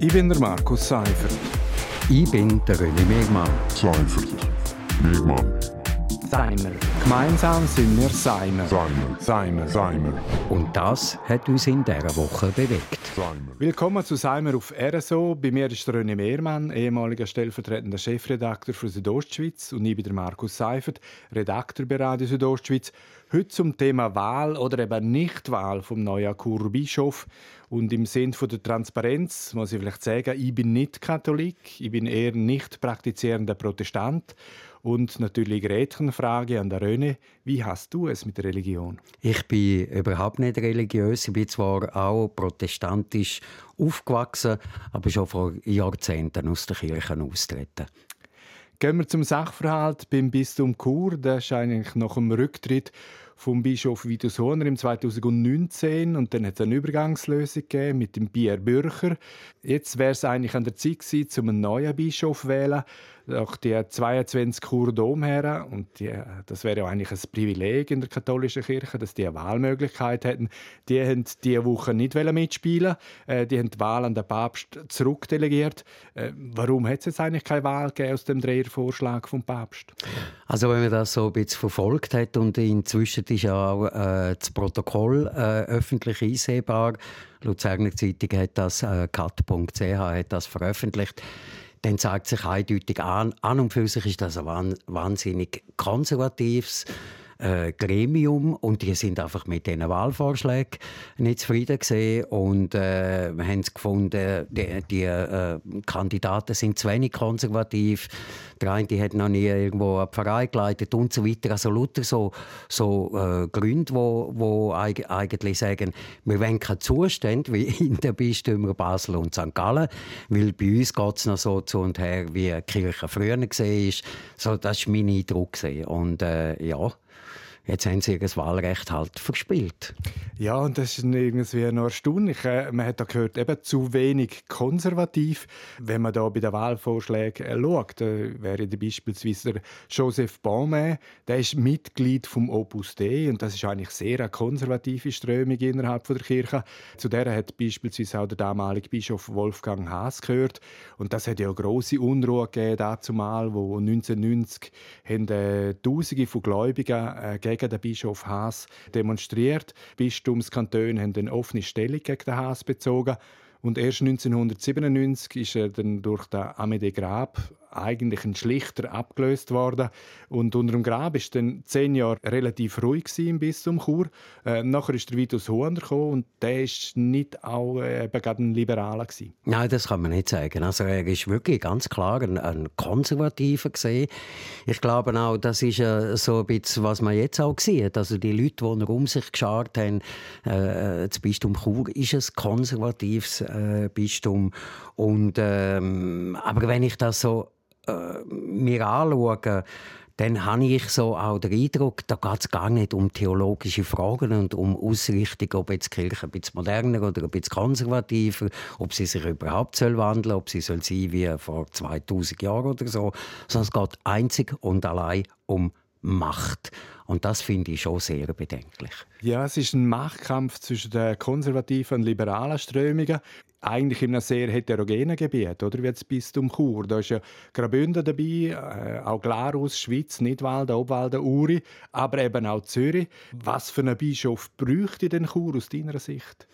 Ich bin der Markus Seifert. Ich bin der René Megmann. Seifert. Megmann. Seimer. Gemeinsam sind wir Seimer. Seimer. Seimer. Seimer. Und das hat uns in dieser Woche bewegt. Seimer. Willkommen zu Seimer auf RSO. Bei mir ist der René Mehrmann, ehemaliger stellvertretender Chefredakteur für Südostschweiz. Und ich bin der Markus Seifert, Redakteur bei Radio Südostschweiz. Heute zum Thema Wahl oder eben Nichtwahl vom neuen Kurbischof. Und im Sinne der Transparenz muss ich vielleicht sagen, ich bin nicht Katholik, ich bin eher nicht praktizierender Protestant. Und natürlich Gretchenfrage an der Röne. Wie hast du es mit der Religion? Ich bin überhaupt nicht religiös. Ich bin zwar auch protestantisch aufgewachsen, aber schon vor Jahrzehnten aus der Kirche austreten. Gehen wir zum Sachverhalt beim Bistum Chur. Das ist eigentlich nach dem Rücktritt vom Bischof Vitus Hohner im 2019 und dann hat es eine Übergangslösung gegeben mit dem Pierre Bürcher. Jetzt wäre es eigentlich an der Zeit gewesen, um einen neuen Bischof zu wählen auch die 22 Chur Domherren und die, das wäre ja eigentlich ein Privileg in der katholischen Kirche, dass die eine Wahlmöglichkeit hätten. Die haben diese Woche nicht mitspielen äh, Die haben die Wahl an den Papst zurückdelegiert. Äh, warum hat es jetzt eigentlich keine Wahl gegeben aus dem Drehervorschlag vom Papst? Also wenn man das so ein bisschen verfolgt hat und inzwischen ist ja auch äh, das Protokoll äh, öffentlich einsehbar. Luzerner Zeitung hat das, äh, cat.ch hat das veröffentlicht dann zeigt sich eindeutig an, an und für sich ist das ein wahnsinnig konservatives äh, Gremium und die sind einfach mit diesen Wahlvorschlägen nicht zufrieden gewesen und äh, haben gefunden, die, die äh, Kandidaten sind zu wenig konservativ. Der eine hat noch nie irgendwo einen Verein geleitet und so weiter. Also lauter so, so äh, Gründe, wo, wo eigentlich sagen, wir wollen keine Zustände wie in den Bistümern Basel und St. Gallen, weil bei uns geht es noch so zu und her, wie die Kirche früher war. So, das war mein Eindruck. Und äh, ja, Jetzt haben sie ihr Wahlrecht halt verspielt. Ja, und das ist irgendwie noch erstaunlich. Äh, man hat da gehört, eben zu wenig konservativ. Wenn man da bei den Wahlvorschlägen äh, schaut, äh, wäre beispielsweise der Joseph Baume, der ist Mitglied vom Opus Dei und das ist eigentlich sehr eine konservative Strömung innerhalb der Kirche. Zu der hat beispielsweise auch der damalige Bischof Wolfgang Haas gehört und das hat ja große Unruhe gegeben dazu mal, wo 1990 haben, äh, Tausende von Gläubigen äh, gegen den Bischof Haas demonstriert. Bistumskantone haben eine offene Stellung gegen den Haas bezogen. Und erst 1997 ist er dann durch den Amédée Grab eigentlich ein schlichter abgelöst worden. Und unter dem Grab ist dann zehn Jahre relativ ruhig im Bistum Chur. Äh, nachher ist der Vitus Hohner gekommen und der ist nicht auch äh, ein Liberaler gewesen. Nein, das kann man nicht sagen. Also er ist wirklich ganz klar ein, ein Konservativer gesehen. Ich glaube auch, das ist äh, so ein bisschen, was man jetzt auch sieht. Also die Leute, die um sich geschaut haben, äh, das Bistum Chur ist ein konservatives äh, Bistum. Und, ähm, aber wenn ich das so äh, mir anschaue, dann habe ich so auch den Eindruck, da geht es gar nicht um theologische Fragen und um Ausrichtung, ob jetzt die Kirche ein bisschen moderner oder ein bisschen konservativer, ob sie sich überhaupt soll wandeln, ob sie soll sein wie vor 2000 Jahren oder so, sondern es geht einzig und allein um Macht. Und das finde ich schon sehr bedenklich. Ja, es ist ein Machtkampf zwischen den konservativen und liberalen Strömungen eigentlich in einem sehr heterogenen Gebiet, oder? Wie das Bistum Chur. Da ist ja Graubünden dabei, äh, auch Glarus, Schweiz, Nidwalden, Obwalden, Uri, aber eben auch Zürich. Was für einen Bischof bräuchte denn Chur aus deiner Sicht?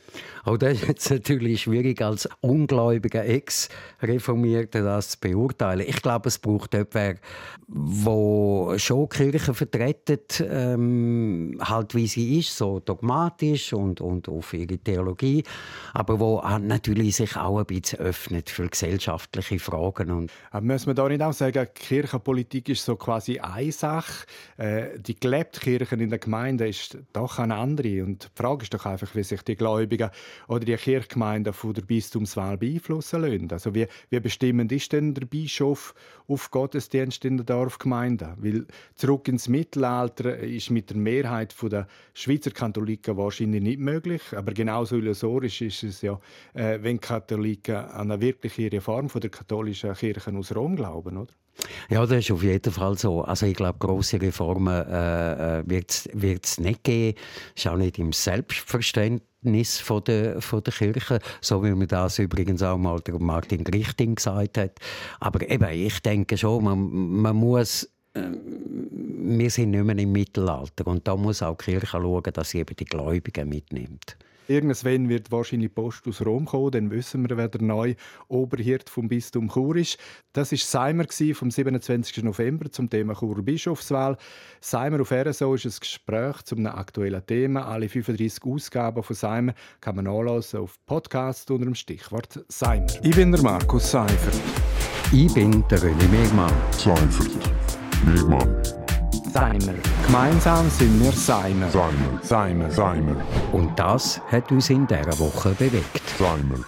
Auch das ist jetzt natürlich schwierig als ungläubiger Ex-Reformierter das zu beurteilen. Ich glaube, es braucht jemanden, der schon Kirche vertritt, ähm, halt wie sie ist, so dogmatisch und, und auf ihre Theologie, aber wo natürlich natürlich sich auch ein bisschen öffnet für gesellschaftliche Fragen. Und Aber müssen wir da nicht auch sagen, Kirchenpolitik ist so quasi eine Sache. Äh, die gelebte Kirche in der Gemeinde ist doch eine andere. Und die Frage ist doch einfach, wie sich die Gläubigen oder die Kirchgemeinden von der Bistumswahl beeinflussen lassen. Also wie, wie bestimmend ist denn der Bischof auf Gottesdienst in der Dorfgemeinde? Weil zurück ins Mittelalter ist mit der Mehrheit der Schweizer Katholiken wahrscheinlich nicht möglich. Aber genauso illusorisch ist es ja, äh, wenn Katholiken an eine wirkliche Reform der katholischen Kirche aus Rom glauben, oder? Ja, das ist auf jeden Fall so. Also ich glaube, große Reformen äh, äh wird es nicht geben. Ist auch nicht im Selbstverständnis Verständnis von der, von der Kirche, so wie mir das übrigens auch mal der Martin Grichting gesagt hat. Aber eben, ich denke schon, man, man muss äh, wir sind nicht mehr im Mittelalter und da muss auch die Kirche schauen, dass sie eben die Gläubigen mitnimmt. Irgendwann wird wahrscheinlich Post aus Rom kommen, dann wissen wir, wer der neue Oberhirt vom Bistum Chur ist. Das war Seimer vom 27. November zum Thema Churer Bischofswahl. Seimer auf RSO ist ein Gespräch zu einem aktuellen Thema. Alle 35 Ausgaben von Seimer kann man nachlesen auf Podcast unter dem Stichwort Seimer. Ich bin der Markus Seifert. Ich bin der René Megmann. Seifert. Megmann. Seimer. Gemeinsam sind wir Seimer. Seimer. Seimer. Seimer. Und das hat uns in dieser Woche bewegt. Seimer.